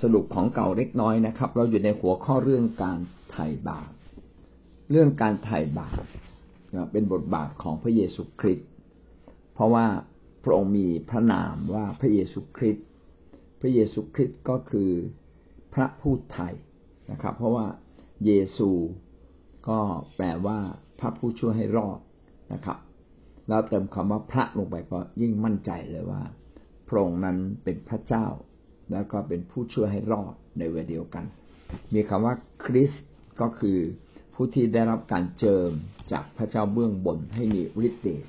สรุปของเก่าเล็กน้อยนะครับ เราอยู่ในหัวข้อเรื่องการไถ่บาปเรื่องการไถ่บาปเป็นบทบาทของพระเยซูคริสต์เพราะว่าพระองค์มีพระนามว่าพระเยซูคริสต์พระเยซูคริสต์ก็คือพระผู้ไถ่นะครับ เพราะว่าเยซูก็แปลว่าพระผู้ช่วยให้รอดนะครับแล้วเติมคำว่าพระลงไปก็ยิ่งมั่นใจเลยว่าพระองค์นั้นเป็นพระเจ้า แล้วก็เป็นผู้ช่วยให้รอดในเวลาเดียวกัน มีคำว่าคริสก็คือผู้ที่ได้รับการเจิมจากพระเจ้าเบื้องบนให้มีฤทธิ์เดช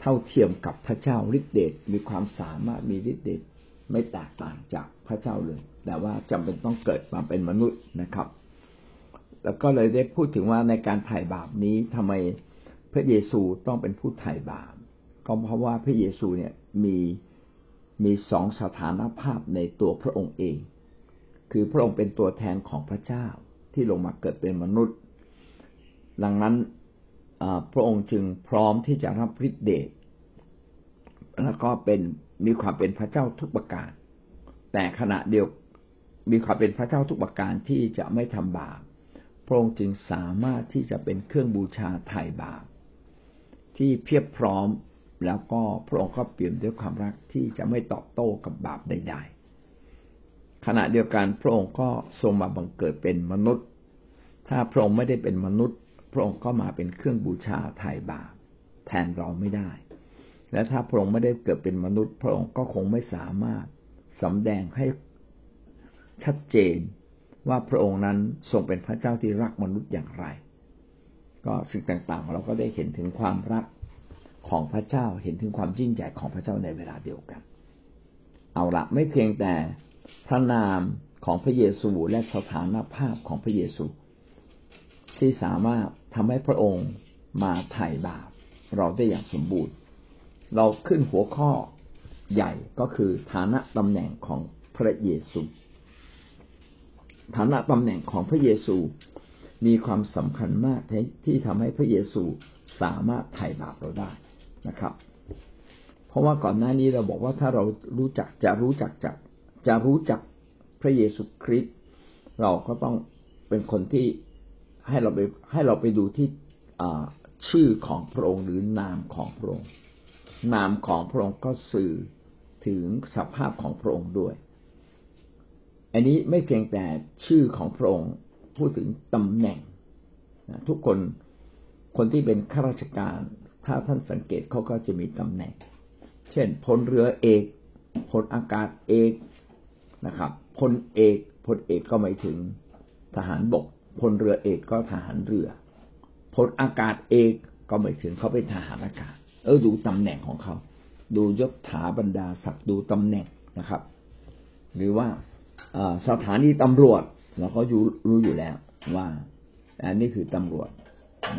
เท่าเทียมกับพระเจ้าฤทธิ์เดชมีความสามารถมีฤทธิ์เดชไม่แตกต่างจากพระเจ้าเลย แต่ว่าจำเป็นต้องเกิดมาเป็นมนุษย์นะครับ แล้วก็เลยได้พูดถึงว่าในการไถ่บาปนี้ทำไมพระเยซูต้องเป็นผู้ไถ่บาปก็เพราะว่าพระเยซูเนี่ยมี มีสองสถานภาพในตัวพระองค์เอง คือพระองค์เป็นตัวแทนของพระเจ้าที่ลงมาเกิดเป็นมนุษย์ ดังนั้นพระองค์จึงพร้อมที่จะรับฤทธิเดชแล้วก็เป็นมีความเป็นพระเจ้าทุกประการ แต่ขณะเดียวมีความเป็นพระเจ้าทุกประการที่จะไม่ทำบาปพระองค์จึงสามารถที่จะเป็นเครื่องบูชาไถ่บาปที่เพียบพร้อม แล้วก็พระองค์ก็เปลี่ยนด้วยความรักที่จะไม่ตอบโต้กับบาปใดๆ ขณะเดียวกันพระองค์ก็ทรงมาบังเกิดเป็นมนุษย์ ถ้าพระองค์ไม่ได้เป็นมนุษย์ พระองค์ก็มาเป็นเครื่องบูชาไถ่บาปแทนเราไม่ได้ และถ้าพระองค์ไม่ได้เกิดเป็นมนุษย์ พระองค์ก็คงไม่สามารถสำแดงให้ชัดเจนว่าพระองค์นั้นทรงเป็นพระเจ้าที่รักมนุษย์อย่างไร ก็สิ่งต่างๆ เราก็ได้เห็นถึงความรัก ของพระเจ้าเห็นถึงความยิ่งใหญ่ของพระเจ้าในเวลาเดียวกัน เอาละไม่เพียงแต่พระนามของพระเยซูและสถานภาพของพระเยซู ที่สามารถทำให้พระองค์มาไถ่บาปเราได้อย่างสมบูรณ์ เราขึ้นหัวข้อใหญ่ก็คือฐานะตำแหน่งของพระเยซู ฐานะตำแหน่งของพระเยซูมีความสำคัญมากที่ทำให้พระเยซูสามารถไถ่บาปเราได้ นะครับ เพราะว่าก่อนหน้านี้เราบอกว่าถ้าเรารู้จักจะรู้จักจักจะรู้จักพระเยซูคริสต์เราก็ต้องเป็นคนที่ให้เราไปให้เราไปดูที่ชื่อของพระองค์หรือนามของพระองค์ นามของพระองค์ก็สื่อถึงสภาพของพระองค์ด้วย อันนี้ไม่เพียงแต่ชื่อของพระองค์พูดถึงตำแหน่ง ทุกคนคนที่เป็นข้าราชการ ถ้าท่านสังเกตเขาก็จะมีตำแหน่ง เช่นพลเรือเอกพลอากาศเอกนะครับพลเอกพลเอกก็หมายถึงทหารบกพลเรือเอกก็ทหารเรือพลอากาศเอกก็หมายถึงเขาเป็นทหารอากาศ เออดูตำแหน่งของเขา ดูยศถาบรรดาศักดิ์ดูตำแหน่งนะครับ หรือว่าสถานีตำรวจเราก็รู้อยู่แล้วว่าอันนี้คือตำรวจ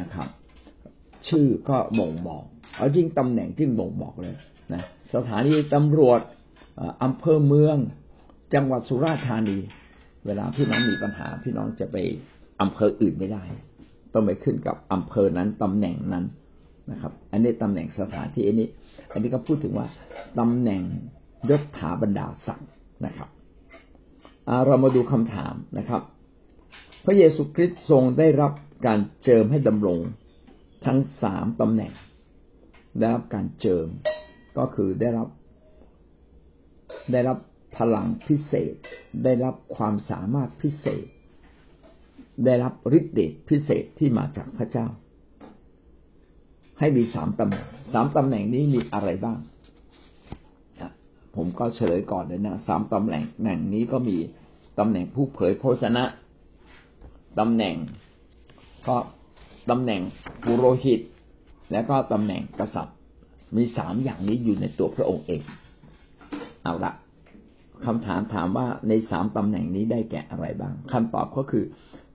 นะครับ ชื่อก็บ่งบอก เอาจริงตำแหน่งที่บ่งบอกเลยนะสถานีตำรวจอำเภอเมือง จังหวัดสุราษฎร์ธานี เวลาพี่น้องมีปัญหา พี่น้องจะไปอำเภออื่นไม่ได้ ต้องไปขึ้นกับอำเภอนั้นตำแหน่งนั้นนะครับ อันนี้ตำแหน่งสถานที่อันนี้ อันนี้ก็พูดถึงว่าตำแหน่งยศถาบรรดาศักดิ์นะครับเรามาดูคำถามนะครับ พระเยซูคริสต์ทรงได้รับการเจิมให้ดำรง ทั้งสามตำแหน่ง ได้รับการเจิม ก็คือได้รับ ได้รับพลังพิเศษ ได้รับความสามารถพิเศษ ได้รับฤทธิ์เดชพิเศษที่มาจากพระเจ้า ให้มีสามตำแหน่งสามตำแหน่งนี้มีอะไรบ้างผมก็เฉลยก่อนเลยนะสามตำแหน่งแหน่งนี้ก็มีตำแหน่งผู้เผยพระชนะตำแหน่งก็ ตำแหน่งปุโรหิต และก็ตำแหน่งกษัตริย์ มีสามอย่างนี้อยู่ในตัวพระองค์เอง เอาละคำถามถามว่าในสามตำแหน่งนี้ได้แก่อะไรบ้างคำตอบก็คือ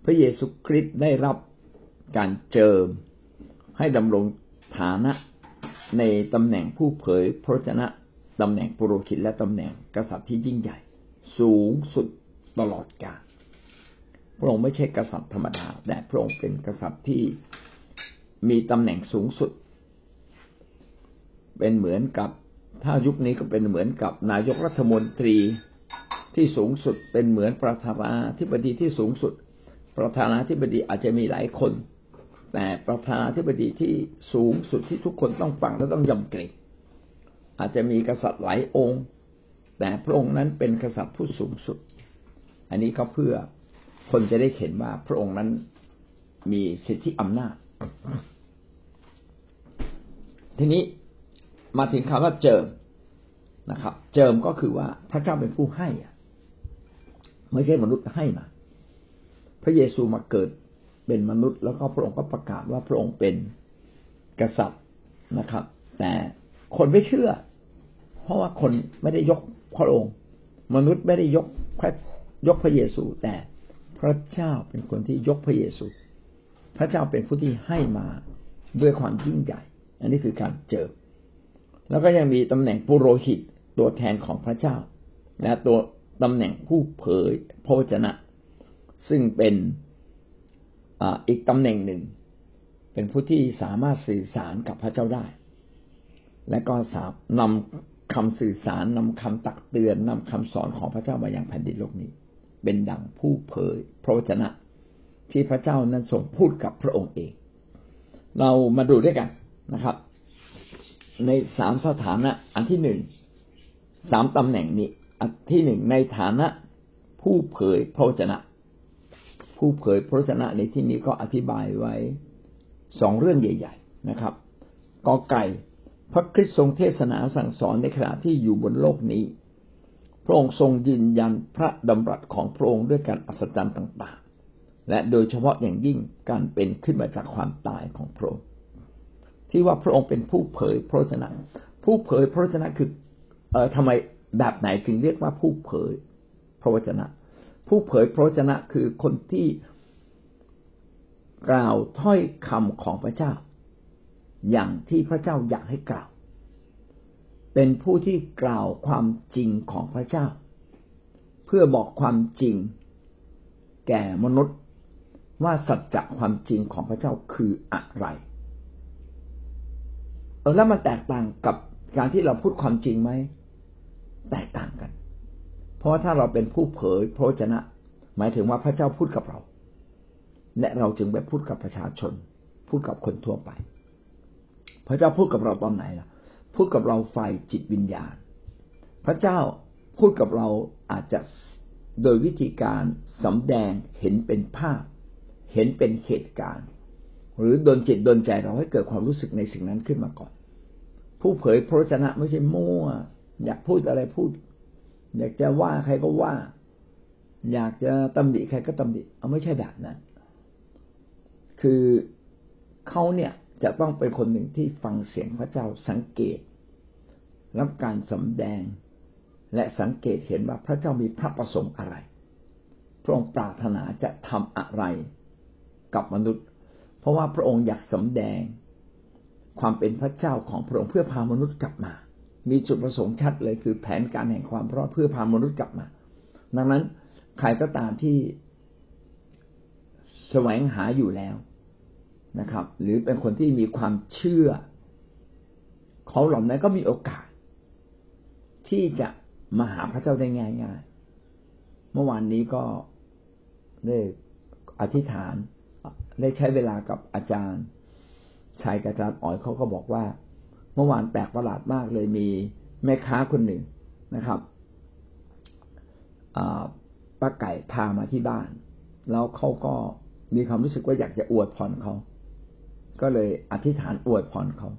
พระเยซูคริสต์ได้รับการเจิมให้ดำรงฐานะในตำแหน่งผู้เผยพระชนะตำแหน่งปุโรหิตและตำแหน่งกษัตริย์ที่ยิ่งใหญ่ สูงสุดตลอดกาล พระองค์ไม่ใช่กษัตริย์ธรรมดา แต่พระองค์เป็นกษัตริย์ที่มีตำแหน่งสูงสุด เป็นเหมือนกับถ้ายุคนี้ก็เป็นเหมือนกับนายกรัฐมนตรีที่สูงสุด เป็นเหมือนประธานาธิบดีที่สูงสุด ประธานาธิบดีอาจจะมีหลายคน แต่ประธานาธิบดีที่สูงสุดที่ทุกคนต้องฟังและต้องยำเกรงอาจจะมีกษัตริย์หลายองค์ แต่พระองค์นั้นเป็นกษัตริย์ผู้สูงสุด อันนี้ก็เพื่อ คนจะได้เห็นว่าพระองค์นั้นมีสิทธิอำนาจ ทีนี้มาถึงคำว่าเจิมนะครับ เจิมก็คือว่าพระเจ้าเป็นผู้ให้ไม่ใช่มนุษย์ให้มา พระเยซูมาเกิดเป็นมนุษย์ แล้วก็พระองค์ก็ประกาศว่าพระองค์เป็นกษัตริย์นะครับ แต่คนไม่เชื่อ เพราะว่าคนไม่ได้ยกพระองค์ มนุษย์ไม่ได้ยกยกพระเยซูแต่ พระเจ้าเป็นคนที่ยกพระเยซู พระเจ้าเป็นผู้ที่ให้มาด้วยความยิ่งใหญ่ อันนี้คือการเจิมแล้วก็ยังมีตำแหน่งปุโรหิตตัวแทนของพระเจ้า และตัวตำแหน่งผู้เผยพระวจนะ ซึ่งเป็นอีกตำแหน่งหนึ่ง เป็นผู้ที่สามารถสื่อสารกับพระเจ้าได้ และก็สามนำคำสื่อสารนำคำตักเตือนนำคำสอนของพระเจ้ามายังแผ่นดินโลกนี้ เป็นดังผู้เผยพระวจนะ ที่พระเจ้านั้นทรงพูดกับพระองค์เอง เรามาดูด้วยกันนะครับ ในสามสถานะ อันที่หนึ่งสามตำแหน่งนี้ อันที่หนึ่งในฐานะผู้เผยพระวจนะ ผู้เผยพระวจนะในที่นี้ก็อธิบายไว้สองเรื่องใหญ่ ๆนะครับกอไก่พระคริสต์ทรงเทศนาสั่งสอนในขณะที่อยู่บนโลกนี้ พระองค์ทรงยืนยันพระดำรัสของพระองค์ด้วยการอัศจรรย์ต่างๆ และโดยเฉพาะอย่างยิ่งการเป็นขึ้นมาจากความตายของพระองค์ ที่ว่าพระองค์เป็นผู้เผยพระวจนะ ผู้เผยพระวจนะคือเอ่อทำไมแบบไหนจึงเรียกว่าผู้เผยพระวจนะ ผู้เผยพระวจนะคือคนที่กล่าวถ้อยคำของพระเจ้า อย่างที่พระเจ้าอยากให้กล่าว เป็นผู้ที่กล่าวความจริงของพระเจ้า เพื่อบอกความจริง แก่มนุษย์ว่าสัจจะความจริงของพระเจ้าคืออะไรเออแล้วมันแตกต่างกับการที่เราพูดความจริงไหมแตกต่างกัน เพราะถ้าเราเป็นผู้เผยพระชนะ หมายถึงว่าพระเจ้าพูดกับเรา และเราจึงไปพูดกับประชาชน พูดกับคนทั่วไป พระเจ้าพูดกับเราตอนไหนล่ะ พูดกับเราฝ่ายจิตวิญญาณ พระเจ้าพูดกับเราอาจจะโดยวิธีการสำแดงเห็นเป็นภาพ เห็นเป็นเหตุการณ์ หรือดนจิตดนใจเราให้เกิดความรู้สึกในสิ่งนั้นขึ้นมาก่อน ผู้เผยพระชนะไม่ใช่มั่ว อยากพูดอะไรพูด อยากจะว่าใครก็ว่า อยากจะตำหนิใครก็ตำหนิเอาไม่ใช่แบบนั้น คือเขาเนี่ย จะต้องเป็นคนหนึ่งที่ฟังเสียงพระเจ้าสังเกต รับการสำแดง และสังเกตเห็นว่าพระเจ้ามีพระประสงค์อะไร พระองค์ปรารถนาจะทำอะไรกับมนุษย์ เพราะว่าพระองค์อยากสำแดง ความเป็นพระเจ้าของพระองค์เพื่อพามนุษย์กลับมา มีจุดประสงค์ชัดเลยคือแผนการแห่งความรอดเพื่อพามนุษย์กลับมา ดังนั้นใครก็ตามที่แสวงหาอยู่แล้ว นะครับ หรือเป็นคนที่มีความเชื่อ เขาเหล่านั้นก็มีโอกาส ที่จะมาหาพระเจ้าได้ง่ายๆเมื่อวานนี้ก็ได้อธิษฐาน ได้ใช้เวลากับอาจารย์ชายกับอาจารย์อ๋อยเขาก็บอกว่า เมื่อวานแปลกประหลาดมากเลยมีแม่ค้าคนหนึ่งนะครับป้าไก่พามาที่บ้าน แล้วเขาก็มีความรู้สึกว่าอยากจะอวดพรเขา ก็เลยอธิษฐานอวดพรเขา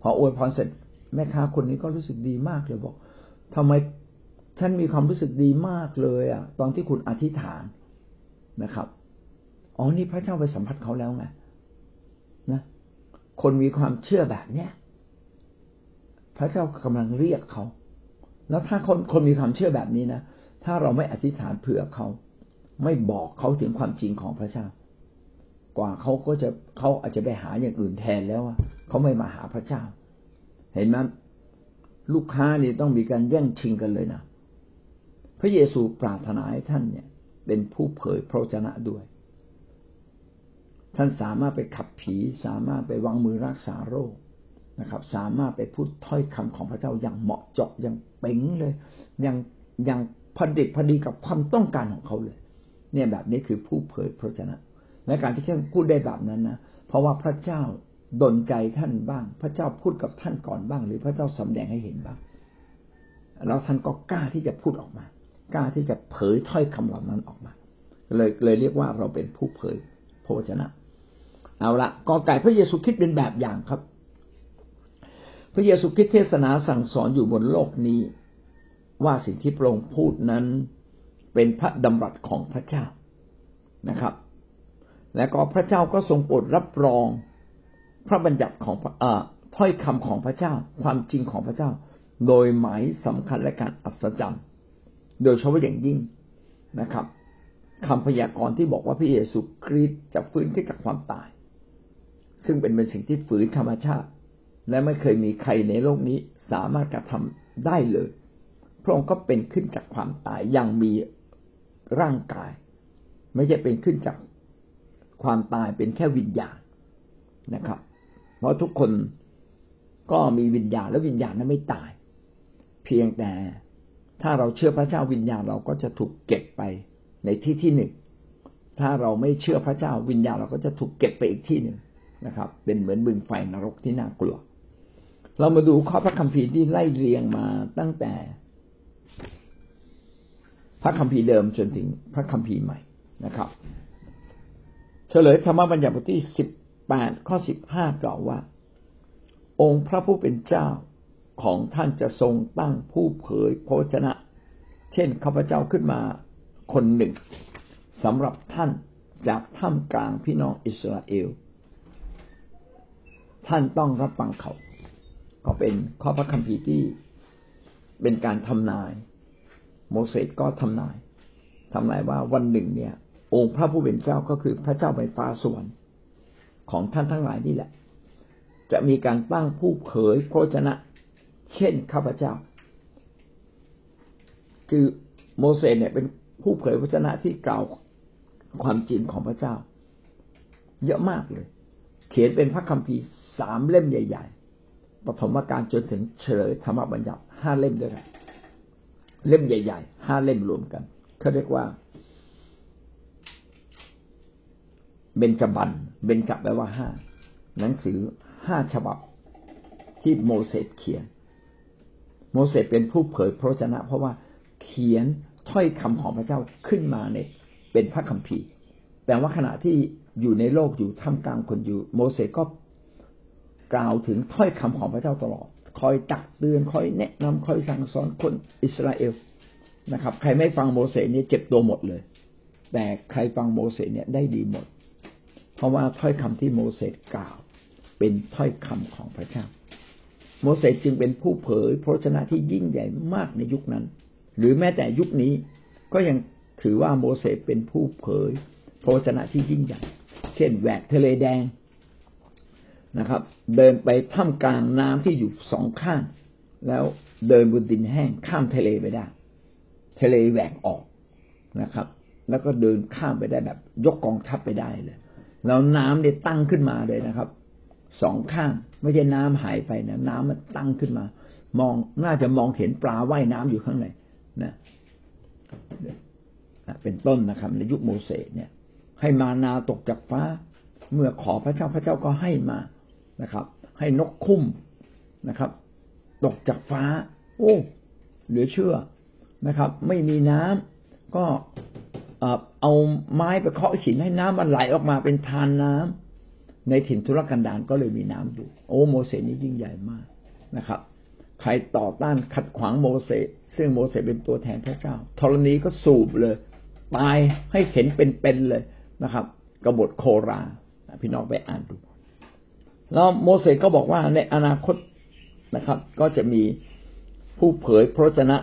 พออวดพรเสร็จแม่ค้าคนนี้ก็รู้สึกดีมากเลยบอกทำไมฉันมีความรู้สึกดีมากเลยอะ ตอนที่คุณอธิษฐานนะครับอ๋อนี่พระเจ้าไปสัมผัสเขาแล้วไงนะคนมีความเชื่อแบบเนี้ยพระเจ้ากำลังเรียกเขา แล้วถ้าคนคนมีความเชื่อแบบนี้นะถ้าเราไม่อธิษฐานเผื่อเขา ไม่บอกเขาถึงความจริงของพระเจ้า ว่าเขาก็จะเขาอาจจะไปหาอย่างอื่นแทนแล้วเขาไม่มาหาพระเจ้า เห็นไหมลูกค้านี่ต้องมีการแย่งชิงกันเลยนะพระเยซูปรารถนาให้ท่านเนี่ย เป็นผู้เผยพระชนะด้วย ท่านสามารถไปขับผีสามารถไปวางมือรักษาโรคนะครับ สามารถไปพูดถ้อยคำของพระเจ้าอย่างเหมาะเจาะอย่างเป่งเลยอย่างอย่างพอดิบพอดีกับความต้องการของเขาเลย เนี่ยแบบนี้คือผู้เผยพระชนะ และการที่ท่านพูดได้แบบนั้นนะเพราะว่าพระเจ้าดนใจท่านบ้าง พระเจ้าพูดกับท่านก่อนบ้าง หรือพระเจ้าสำแดงให้เห็นบ้าง แล้วท่านก็กล้าที่จะพูดออกมา กล้าที่จะเผยถ้อยคำเหล่านั้นออกมา เลยเลยเรียกว่าเราเป็นผู้เผยพระชนะ เอาละกอไก่พระเยซูคริสต์เป็นแบบอย่างครับ พระเยซูคริสต์เทศนาสั่งสอนอยู่บนโลกนี้ ว่าสิ่งที่พระองค์พูดนั้นเป็นพระดำรัสของพระเจ้านะครับ และก็พระเจ้าก็ทรงโปรดรับรองพระบัญญัติของอถ้อยคำของพระเจ้า ความจริงของพระเจ้า โดยหมายสำคัญและการอัศจรรย์โดยเฉพาะอย่างยิ่งนะครับคำพยากรณ์ที่บอกว่าพระเยซูคริสต์จะฟื้นขึ้นจากความตาย ซึ่งเป็นเป็นสิ่งที่ฝืนธรรมชาติ และไม่เคยมีใครในโลกนี้สามารถกระทำได้เลย พระองค์ก็เป็นขึ้นจากความตายอยังมีร่างกาย ไม่ใช่เป็นขึ้นจาก ความตายเป็นแค่วิญญาณนะครับ เพราะทุกคนก็มีวิญญาณและวิญญาณนั้นไม่ตาย เพียงแต่ถ้าเราเชื่อพระเจ้าวิญญาณเราก็จะถูกเก็บไปในที่ที่หนึ่งถ้าเราไม่เชื่อพระเจ้าวิญญาณเราก็จะถูกเก็บไปอีกที่หนึ่งนะครับ เป็นเหมือนบึงไฟนรกที่น่ากลัว เรามาดูข้อพระคัมภีร์ที่ไล่เรียงมาตั้งแต่ พระคัมภีร์เดิมจนถึงพระคัมภีร์ใหม่นะครับ เฉลยธรรมบัญญัติบทที่สิบแปดข้อสิบห้ากล่าวว่า องค์พระผู้เป็นเจ้าของท่านจะทรงตั้งผู้เผยพระชนะ เช่นข้าพเจ้าขึ้นมาคนหนึ่งสำหรับท่านจากท่ามกลางพี่น้องอิสราเอล ท่านต้องรับฟังเขา ก็เป็นข้อพระคัมภีร์ที่เป็นการทำนาย โมเสสก็ทำนายทำนายว่าวันหนึ่งเนี่ย องค์พระผู้เป็นเจ้าก็คือพระเจ้าใบฟ้าสวรรค์ของท่านทั้งหลายนี่แหละ จะมีการตั้งผู้เผยพระชนะ เช่นข้าพเจ้า คือโมเสสเนี่ยเป็นผู้เผยพระชนะที่กล่าวความจริงของพระเจ้า เยอะมากเลย เขียนเป็นพระคัมภีร์สามเล่มใหญ่ ๆปฐมกาลจนถึงเฉลยธรรมบัญญัติห้าเล่มด้วยกันเล่มใหญ่ๆห้าเล่มรวมกันเขาเรียกว่า เบญจบันเบญจแปลว่าห้าหนังสือห้าฉบับที่โมเสสเขียน โมเสสเป็นผู้เผยพระชนะ เพราะว่าเขียนถ้อยคำของพระเจ้าขึ้นมาเนี่ยเป็นพระคัมภีร์ แต่ว่าขณะที่อยู่ในโลกอยู่ท่ามกลางคนอยู่ โมเสสก็กล่าวถึงถ้อยคำของพระเจ้าตลอด คอยตักเตือนคอยแนะนำคอยสั่งสอนคนอิสราเอลนะครับ ใครไม่ฟังโมเสสเนี่ยเจ็บตัวหมดเลย แต่ใครฟังโมเสสเนี่ยได้ดีหมด เพราะว่าถ้อยคำที่โมเสสกล่าว เป็นถ้อยคำของพระเจ้า โมเสสจึงเป็นผู้เผยพระชนะที่ยิ่งใหญ่มากในยุคนั้น หรือแม้แต่ยุคนี้ก็ยังถือว่าโมเสสเป็นผู้เผยพระชนะที่ยิ่งใหญ่ เช่นแหวกทะเลแดงนะครับ เดินไปท่ามกลางน้ำที่อยู่สองข้าง แล้วเดินบนดินแห้งข้ามทะเลไปได้ ทะเลแหวกออกนะครับ แล้วก็เดินข้ามไปได้แบบ ยกกองทัพไปได้เลย แล้วน้ำเนี่ยตั้งขึ้นมาเลยนะครับสองข้างไม่ใช่น้ำหายไปนะน้ำมันตั้งขึ้นมา มองน่าจะมองเห็นปลาว่ายน้ำอยู่ข้างในนะเป็นต้นนะครับ ในยุคโมเสสเนี่ย ให้มานาตกจากฟ้า เมื่อขอพระเจ้าพระเจ้าก็ให้มานะครับ ให้นกคุ้มนะครับ ตกจากฟ้า โอ้เหลือเชื่อนะครับ ไม่มีน้ำก็ เอาไม้ไปเคาะหินให้น้ำมันไหลออกมาเป็นทานน้ำในถิ่นทุรกันดารก็เลยมีน้ำอยู่โอ้โมเสสนี่ยิ่งใหญ่มากนะครับ ใครต่อต้านขัดขวางโมเสสซึ่งโมเสสเป็นตัวแทนพระเจ้าธรณีก็สูบเลยตายให้เห็นเป็นๆเลยนะครับ กบฏโคราพี่น้องไปอ่านดูแล้วโมเสสก็บอกว่าในอนาคตนะครับ ก็จะมีผู้เผยพระชนะ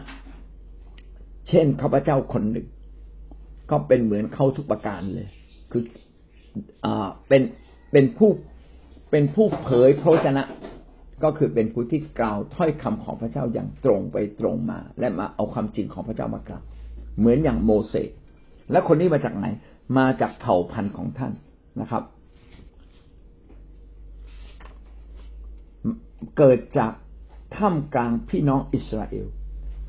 เช่นข้าพเจ้าคนหนึ่ง ก็เป็นเหมือนเขาทุกประการเลย คืออ่าเป็นเป็นผู้เป็นผู้เผยพระชนะ ก็คือเป็นผู้ที่กล่าวถ้อยคำของพระเจ้าอย่างตรงไปตรงมา และมาเอาความจริงของพระเจ้ามากล่าวเหมือนอย่างโมเสสและคนนี้มาจากไหน มาจากเผ่าพันธุ์ของท่านนะครับ เกิดจากท่ามกลางพี่น้องอิสราเอล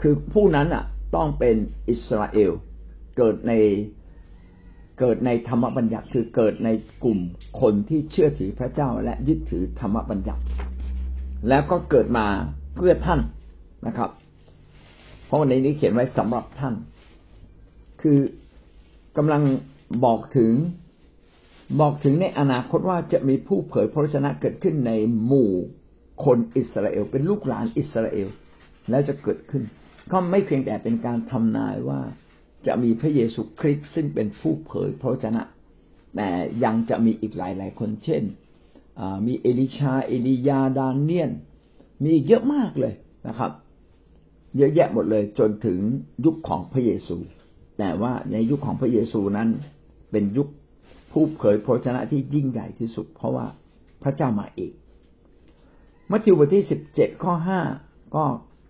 คือผู้นั้นอะ ต้องเป็นอิสราเอล เกิดในเกิดในธรรมบัญญัติคือเกิดในกลุ่มคนที่เชื่อถือพระเจ้าและยึดถือธรรมบัญญัติ แล้วก็เกิดมาเพื่อท่านนะครับ เพราะในนี้เขียนไว้สำหรับท่าน คือกำลังบอกถึงบอกถึงในอนาคตว่าจะมีผู้เผยพระชนะเกิดขึ้นในหมู่คนอิสราเอล เป็นลูกหลานอิสราเอล แล้วจะเกิดขึ้น ก็ไม่เพียงแต่เป็นการทำนายว่า จะมีพระเยซูคริสต์ซึ่งเป็นผู้เผยพระชนะ แต่ยังจะมีอีกหลายหลายคนเช่นมีเอลิชา เอลียาดานเนียน มีเยอะมากเลยนะครับ เยอะแยะหมดเลยจนถึงยุคของพระเยซู แต่ว่าในยุคของพระเยซูนั้นเป็นยุคผู้เผยพระชนะที่ยิ่งใหญ่ที่สุด เพราะว่าพระเจ้ามาเองมัทธิวบทที่สิบเจ็ดข้อห้าก็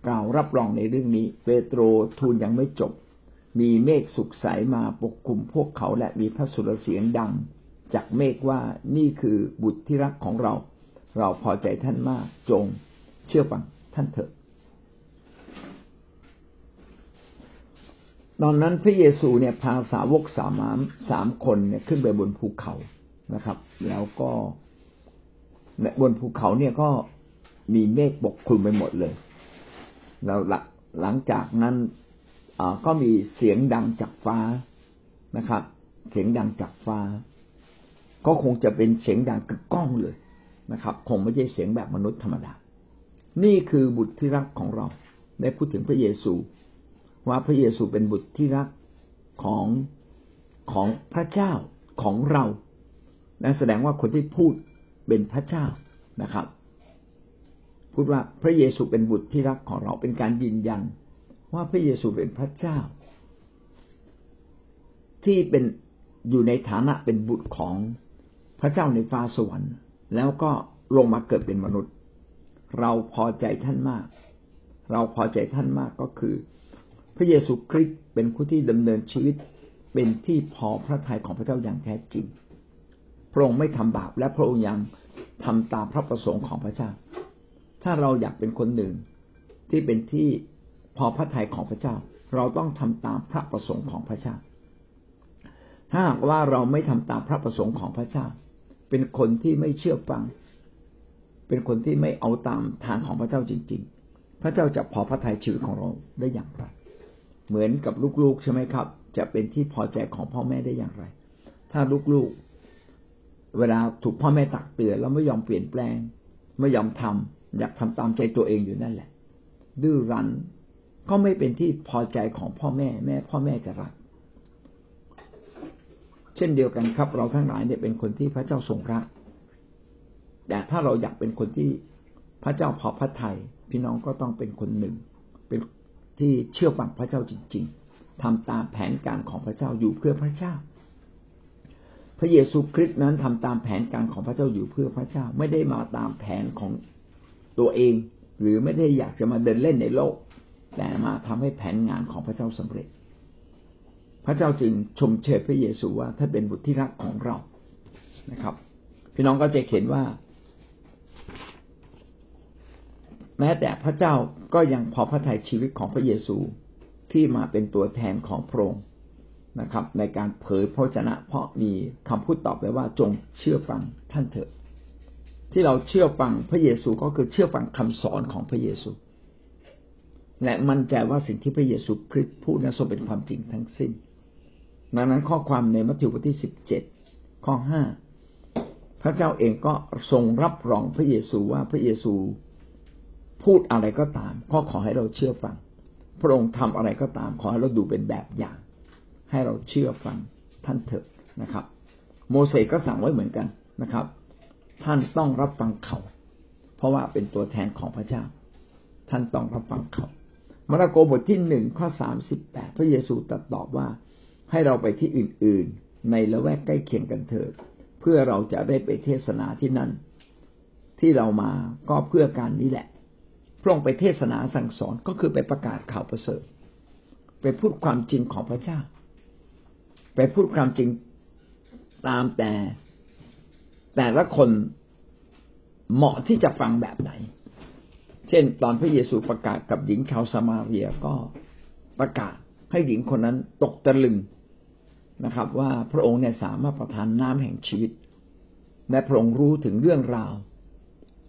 กล่าวรับรองในเรื่องนี้ เปโตรทูลยังไม่จบ มีเมฆสุกใสมาปกคลุมพวกเขาและมีพระสุรเสียงดัง จากเมฆว่านี่คือบุตรที่รักของเรา เราพอใจท่านมากจงเชื่อฟังท่านเถิดตอนนั้นพระเยซูเนี่ยพาสาวกสามสามคนเนี่ยขึ้นไปบนภูเขานะครับ แล้วก็บนภูเขาเนี่ยก็มีเมฆปกคลุมไปหมดเลย แล้วหลังจากนั้น ก็มีเสียงดังจากฟ้านะครับ เสียงดังจากฟ้า ก็คงจะเป็นเสียงดังกึกก้องเลยนะครับ คงไม่ใช่เสียงแบบมนุษย์ธรรมดา นี่คือบุตรที่รักของเรา ได้พูดถึงพระเยซู ว่าพระเยซูเป็นบุตรที่รักของของพระเจ้าของเรานั่นแสดงว่าคนที่พูดเป็นพระเจ้านะครับ พูดว่าพระเยซูเป็นบุตรที่รักของเราเป็นการยืนยัน ว่าพระเยซูเป็นพระเจ้า ที่เป็นอยู่ในฐานะเป็นบุตรของพระเจ้าในฟ้าสวรรค์ แล้วก็ลงมาเกิดเป็นมนุษย์ เราพอใจท่านมาก เราพอใจท่านมากก็คือ พระเยซูคริสต์เป็นผู้ที่ดำเนินชีวิตเป็นที่พอพระทัยของพระเจ้าอย่างแท้จริง พระองค์ไม่ทำบาปและพระองค์ยังทำตามพระประสงค์ของพระเจ้า ถ้าเราอยากเป็นคนหนึ่งที่เป็นที่ พอพระทัยของพระเจ้า เราต้องทำตามพระประสงค์ของพระเจ้า ถ้าหากว่าเราไม่ทำตามพระประสงค์ของพระเจ้า เป็นคนที่ไม่เชื่อฟัง เป็นคนที่ไม่เอาตามทางของพระเจ้าจริง ๆ พระเจ้าจะพอพระทัยชีวิตของเราได้อย่างไร เหมือนกับลูกๆใช่ไหมครับ จะเป็นที่พอใจของพ่อแม่ได้อย่างไร ถ้าลูกๆ เวลาถูกพ่อแม่ตักเตือนแล้วไม่ยอมเปลี่ยนแปลง ไม่ยอมทำอยากทำตามใจตัวเองอยู่นั่นแหละ ดื้อรั้น ก็ไม่เป็นที่พอใจของพ่อแม่แม่ พ่อแม่จะรัก เช่นเดียวกันครับ เราทั้งหลายเนี่ยเป็นคนที่พระเจ้าทรงรัก แต่ถ้าเราอยากเป็นคนที่พระเจ้าพอพระทยัยพี่น้องก็ต้องเป็นคนหนึ่ง เป็นที่เชื่อฟังพระเจ้าจริง ๆทำตามแผนการของพระเจ้าอยู่เพื่อพระเจ้า พระเยซูคริสต์นั้นทำตามแผนการของพระเจ้าอยู่เพื่อพระเจ้า ไม่ได้มาตามแผนของตัวเอง หรือไม่ได้อยากจะมาเดินเล่นในโลก แต่มาทำให้แผนงานของพระเจ้าสำเร็จ พระเจ้าจึงชมเชยพระเยซูว่าถ้าเป็นบุตรที่รักของเรานะครับ พี่น้องก็จะเห็นว่า แม้แต่พระเจ้าก็ยังพอพระทัยชีวิตของพระเยซูที่มาเป็นตัวแทนของพระองค์นะครับ ในการเผยพระชนะ เพราะมีคำพูดตอบไว้ว่าจงเชื่อฟังท่านเถอะที่เราเชื่อฟังพระเยซูก็คือเชื่อฟังคำสอนของพระเยซู และมั่นใจว่าสิ่งที่พระเยซูคริสต์พูดนั้นทรงเป็นความจริงทั้งสิ้น ดังนั้นข้อความในมัทธิวบทที่สิบเจ็ดข้อห้าพระเจ้าเองก็ทรงรับรองพระเยซูว่าพระเยซูพูดอะไรก็ตาม ก็ขอให้เราเชื่อฟัง พระองค์ทำอะไรก็ตาม ขอให้เราดูเป็นแบบอย่าง ให้เราเชื่อฟังท่านเถอะนะครับ โมเสสก็สั่งไว้เหมือนกันนะครับ ท่านต้องรับฟังเขา เพราะว่าเป็นตัวแทนของพระเจ้า ท่านต้องรับฟังเขา มาระโกบทที่หนึ่งข้อสามสิบแปดพระเยซูตรัสตอบว่าให้เราไปที่อื่น ๆ ในละแวกใกล้เคียงกันเถิด เพื่อเราจะได้ไปเทศนาที่นั่น ที่เรามาก็เพื่อการนี้แหละพระองค์ไปเทศนาสั่งสอนก็คือไปประกาศข่าวประเสริฐ ไปพูดความจริงของพระเจ้า ไปพูดความจริงตามแต่แต่ละคนเหมาะที่จะฟังแบบไหน เช่น ตอนพระเยซูประกาศกับหญิงชาวสมาเรียก็ประกาศให้หญิงคนนั้นตกตะลึงนะครับ ว่าพระองค์เนี่ยสามารถประทานน้ำแห่งชีวิต และพระองค์รู้ถึงเรื่องราว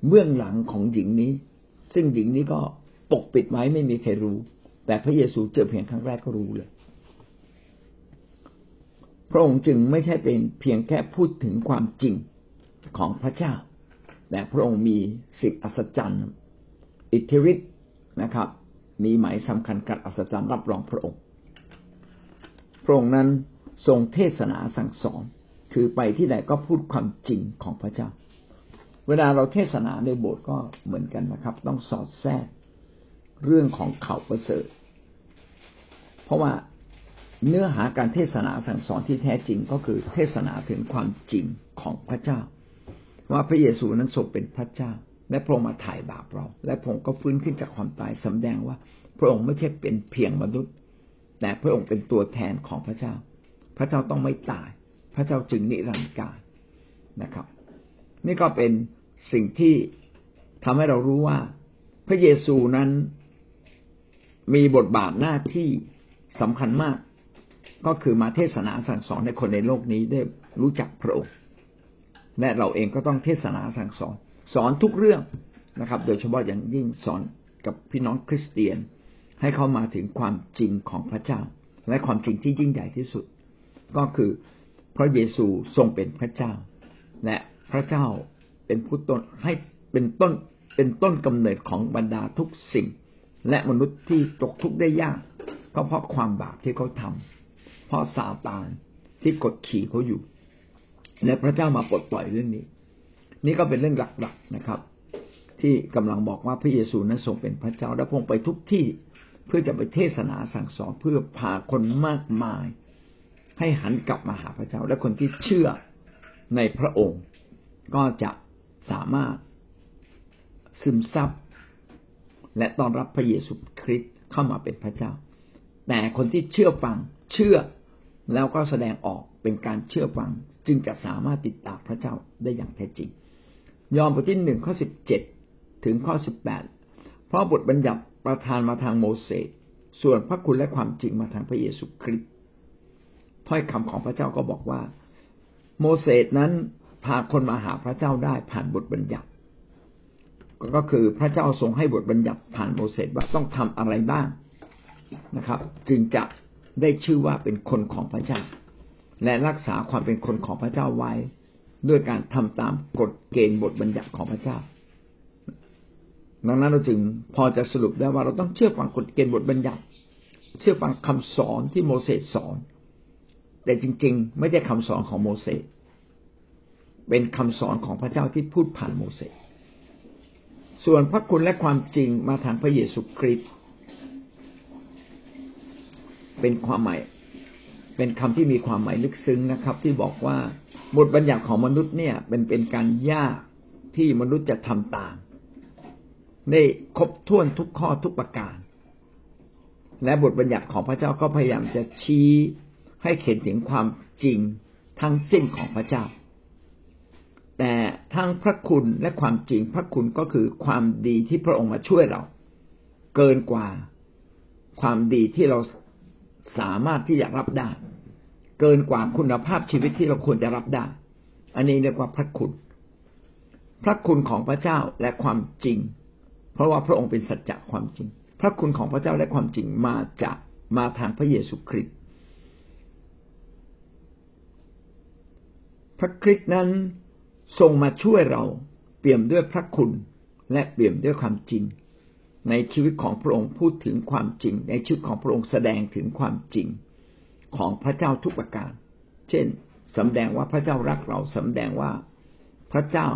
เบื้องหลังของหญิงนี้ ซึ่งหญิงนี้ก็ปกปิดไว้ไม่มีใครรู้ แต่พระเยซูเจอเพียงครั้งแรกก็รู้เลย พระองค์จึงไม่ใช่เป็นเพียงแค่พูดถึงความจริงของพระเจ้า แต่พระองค์มีสิ่งอัศจรรย์ อิทธิฤทธิ์นะครับ มีหมายสำคัญกัดอัศจรรย์รับรองพระองค์ พระองค์นั้นทรงเทศนาสั่งสอน คือไปที่ไหนก็พูดความจริงของพระเจ้า เวลาเราเทศนาในโบสถ์ก็เหมือนกันนะครับ ต้องสอดแทรกเรื่องของข่าวประเสริฐ เพราะว่าเนื้อหาการเทศนาสั่งสอนที่แท้จริงก็คือเทศนาถึงความจริงของพระเจ้า ว่าพระเยซูนั้นทรงเป็นพระเจ้า และพระองค์มาถ่ายบาปเรา และพระองค์ก็ฟื้นขึ้นจากความตายสำแดงว่า พระองค์ไม่ใช่เป็นเพียงมนุษย์ แต่พระองค์เป็นตัวแทนของพระเจ้า พระเจ้าต้องไม่ตาย พระเจ้าจึงนิรันดร์การนะครับ นี่ก็เป็นสิ่งที่ทำให้เรารู้ว่า พระเยซูนั้นมีบทบาทหน้าที่สำคัญมาก ก็คือมาเทศนาสั่งสอนให้คนในโลกนี้ได้รู้จักพระองค์ และเราเองก็ต้องเทศนาสั่งสอน สอนทุกเรื่องนะครับ โดยเฉพาะอย่างยิ่งสอนกับพี่น้องคริสเตียน ให้เข้ามาถึงความจริงของพระเจ้า และความจริงที่ยิ่งใหญ่ที่สุด ก็คือพระเยซูทรงเป็นพระเจ้า และพระเจ้าเป็นผู้ต้นให้เป็นต้นเป็นต้นกำเนิดของบรรดาทุกสิ่ง และมนุษย์ที่ตกทุกข์ได้ยาก ก็เพราะความบาปที่เขาทาเพราะซาตานที่กดขี่เขาอยู่ และพระเจ้ามาปลดปล่อยเรื่องนี้ นี่ก็เป็นเรื่องหลักๆนะครับ ที่กำลังบอกว่าพระเยซูนั้นทรงเป็นพระเจ้าและพงไปทุกที่เพื่อจะไปเทศนาสั่งสอนเพื่อพาคนมากมาย ให้หันกลับมาหาพระเจ้า และคนที่เชื่อในพระองค์ ก็จะสามารถซึมซับและต้อนรับพระเยซูคริสต์เข้ามาเป็นพระเจ้า แต่คนที่เชื่อฟังเชื่อแล้วก็แสดงออกเป็นการเชื่อฟัง จึงจะสามารถติดตามพระเจ้าได้อย่างแท้จริง ยอห์นบทที่หนึ่งข้อสิบเจ็ดถึงข้อสิบแปดเพราะบทบัญญัติประทานมาทางโมเสสส่วนพระคุณและความจริงมาทางพระเยซูคริสต์ถ้อยคำของพระเจ้าก็บอกว่า โมเสสนั้นพาคนมาหาพระเจ้าได้ผ่านบทบัญญัติ ก็คือพระเจ้าทรงให้บทบัญญัติผ่านโมเสสว่าต้องทำอะไรบ้างนะครับ จึงจะได้ชื่อว่าเป็นคนของพระเจ้า และรักษาความเป็นคนของพระเจ้าไว้ ด้วยการทำตามกฎเกณฑ์บทบัญญัติของพระเจ้า ดังนั้นเราจึงพอจะสรุปได้ว่าเราต้องเชื่อฟังกฎเกณฑ์บทบัญญัติ เชื่อฟังคำสอนที่โมเสสสอน แต่จริง ๆ ไม่ใช่คำสอนของโมเสส เป็นคำสอนของพระเจ้าที่พูดผ่านโมเสส ส่วนพระคุณและความจริงมาทางพระเยซูคริสต์เป็นความหมายเป็นคำที่มีความหมายลึกซึ้งนะครับ ที่บอกว่า บทบัญญัติของมนุษย์เนี่ยเป็นเป็นการยากที่มนุษย์จะทำตามได้ครบถ้วนทุกข้อทุกประการ และบทบัญญัติของพระเจ้าก็พยายามจะชี้ให้เห็นถึงความจริงทั้งสิ้นของพระเจ้า แต่ทั้งพระคุณและความจริงพระคุณก็คือความดีที่พระองค์มาช่วยเรา เกินกว่าความดีที่เราสามารถที่จะรับได้ เกินกว่าคุณภาพชีวิตที่เราควรจะรับได้ อันนี้เรียกว่าพระคุณ พระคุณของพระเจ้าและความจริง เพราะว่าพระองค์เป็นสัจจะความจริง พระคุณของพระเจ้าและความจริงมาจากมาทางพระเยซูคริสต์ พระคริสต์นั้นทรงมาช่วยเราเปี่ยมด้วยพระคุณและเปี่ยมด้วยความจริง ในชีวิตของพระองค์พูดถึงความจริง ในชีวิตของพระองค์แสดงถึงความจริง ของพระเจ้าทุกประการ เช่นสำแดงว่าพระเจ้ารักเราสำแดงว่าพระเจ้า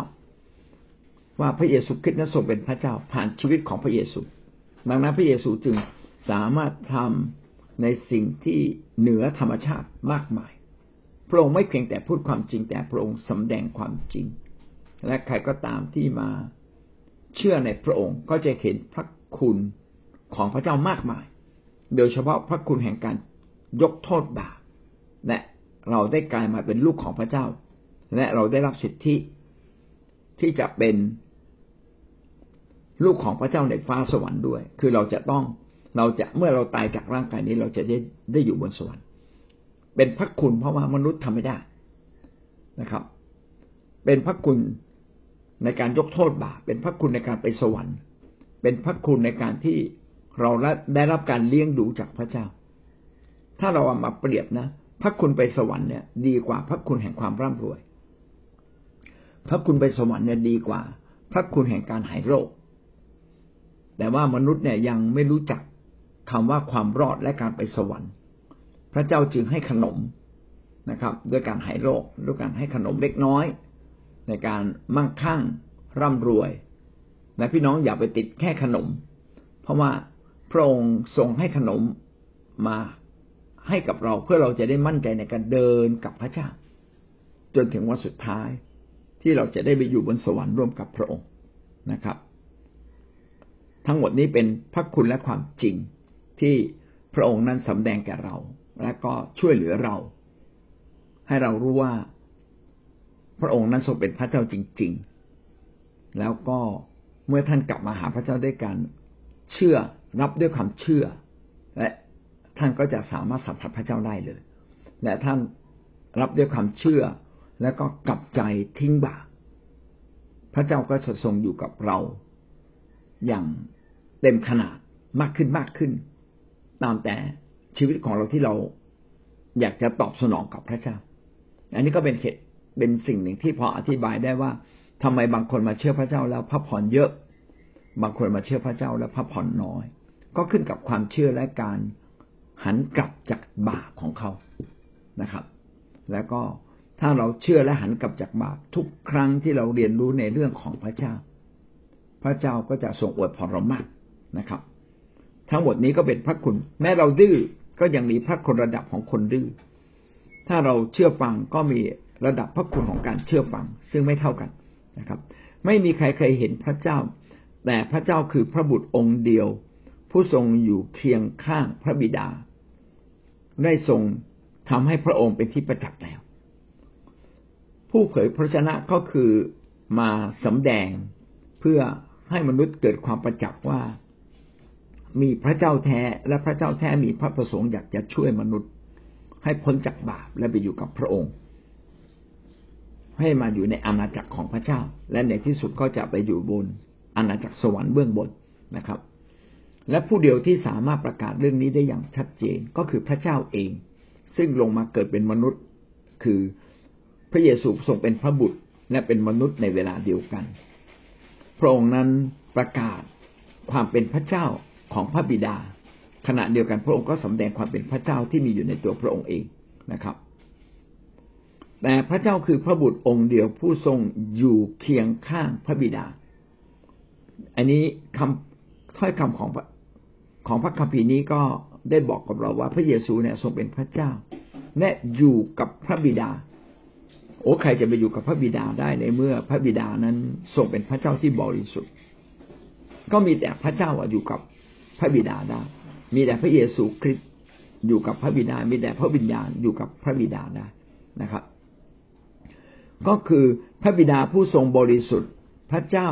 ว่าพระเยซูคริสต์นั้นทรงเป็นพระเจ้าผ่านชีวิตของพระเยซู ดังนั้นพระเยซูจึงสามารถทำในสิ่งที่เหนือธรรมชาติมากมาย พระองค์ไม่เพียงแต่พูดความจริงแต่พระองค์สำแดงความจริง และใครก็ตามที่มาเชื่อในพระองค์ก็จะเห็นพระคุณของพระเจ้ามากมาย โดยเฉพาะพระคุณแห่งการ ยกโทษบาปและเราได้กลายมาเป็นลูกของพระเจ้า และเราได้รับสิทธิที่จะเป็นลูกของพระเจ้าในฟ้าสวรรค์ด้วย คือเราจะต้องเราจะเมื่อเราตายจากร่างกายนี้เราจะได้ได้อยู่บนสวรรค์ เป็นพระคุณเพราะว่ามนุษย์ทำไม่ได้นะครับ เป็นพระคุณในการยกโทษบาปเป็นพระคุณในการไปสวรรค์ เป็นพระคุณในการที่เราได้รับการเลี้ยงดูจากพระเจ้า ถ้าเราเอามาเปรียบนะ พระคุณไปสวรรค์เนี่ย ดีกว่าพระคุณแห่งความร่ำรวย พระคุณไปสวรรค์เนี่ยดีกว่า พระคุณแห่งการหายโรค แต่ว่ามนุษย์เนี่ยยังไม่รู้จักคำว่าความรอดและการไปสวรรค์ พระเจ้าจึงให้ขนมนะครับ ด้วยการหายโรคด้วยการให้ขนมเล็กน้อย ในการมั่งคั่งร่ำรวยและพี่น้องอย่าไปติดแค่ขนม เพราะว่าพระองค์ทรงให้ขนมมา ให้กับเราเพื่อเราจะได้มั่นใจในการเดินกับพระเจ้า จนถึงวันสุดท้ายที่เราจะได้ไปอยู่บนสวรรค์ร่วมกับพระองค์นะครับ ทั้งหมดนี้เป็นพระคุณและความจริงที่พระองค์นั้นสำแดงแก่เรา และก็ช่วยเหลือเรา ให้เรารู้ว่าพระองค์นั้นทรงเป็นพระเจ้าจริง ๆ แล้วก็เมื่อท่านกลับมาหาพระเจ้าด้วยการเชื่อรับด้วยความเชื่อ และ ท่านก็จะสามารถสัมผัสพระเจ้าได้เลย และท่านรับด้วยความเชื่อแล้วก็กลับใจทิ้งบาปพระเจ้าก็จะทรงอยู่กับเรา อย่างเต็มขนาดมากขึ้นมากขึ้น ตามแต่ชีวิตของเราที่เราอยากจะตอบสนองกับพระเจ้า อันนี้ก็เป็นเหตุเป็นสิ่งหนึ่งที่พออธิบายได้ว่าทำไมบางคนมาเชื่อพระเจ้าแล้วพระพรเยอะ บางคนมาเชื่อพระเจ้าแล้วพระพรน้อย ก็ขึ้นกับความเชื่อและการ หันกลับจากบาปของเขานะครับ แล้วก็ถ้าเราเชื่อและหันกลับจากบาปทุกครั้งที่เราเรียนรู้ในเรื่องของพระเจ้า พระเจ้าก็จะทรงอวยพรเรามากนะครับ ทั้งหมดนี้ก็เป็นพระคุณ แม้เราดื้อก็ยังมีพระคุณระดับของคนดื้อถ้าเราเชื่อฟังก็มีระดับพระคุณของการเชื่อฟัง ซึ่งไม่เท่ากันนะครับ ไม่มีใครเคยเห็นพระเจ้า แต่พระเจ้าคือพระบุตรองค์เดียว ผู้ทรงอยู่เคียงข้างพระบิดา ได้ทรงทำให้พระองค์เป็นที่ประจักษ์แล้ว ผู้เผยพระชนะก็คือมาสำแดงเพื่อให้มนุษย์เกิดความประจักษ์ว่า มีพระเจ้าแท้และพระเจ้าแท้มีพระประสงค์อยากจะช่วยมนุษย์ ให้พ้นจากบาปและไปอยู่กับพระองค์ ให้มาอยู่ในอาณาจักรของพระเจ้า และในที่สุดก็จะไปอยู่บนอาณาจักรสวรรค์เบื้องบนนะครับ และผู้เดียวที่สามารถประกาศเรื่องนี้ได้อย่างชัดเจนก็คือพระเจ้าเอง ซึ่งลงมาเกิดเป็นมนุษย์ คือพระเยซูทรงเป็นพระบุตรและเป็นมนุษย์ในเวลาเดียวกัน พระองค์นั้นประกาศความเป็นพระเจ้าของพระบิดา ขณะเดียวกันพระองค์ก็สำแดงความเป็นพระเจ้าที่มีอยู่ในตัวพระองค์เองนะครับ แต่พระเจ้าคือพระบุตรองค์เดียวผู้ทรงอยู่เคียงข้างพระบิดา อันนี้คำถ้อยคำของ ของพระคัมภีร์นี้ก็ได้บอกกับเราว่า พระเยซูเนี่ยทรงเป็นพระเจ้า และอยู่กับพระบิดา โอ้ใครจะไปอยู่กับพระบิดาได้ในเมื่อพระบิดานั้นทรงเป็นพระเจ้าที่บริสุทธิ์ ก็มีแต่พระเจ้าอยู่กับพระบิดาได้ มีแต่พระเยซูคริสต์อยู่กับพระบิดา มีแต่พระวิญญาณอยู่กับพระบิดาได้นะครับ ก็คือพระบิดาผู้ทรงบริสุทธิ์ พระเจ้า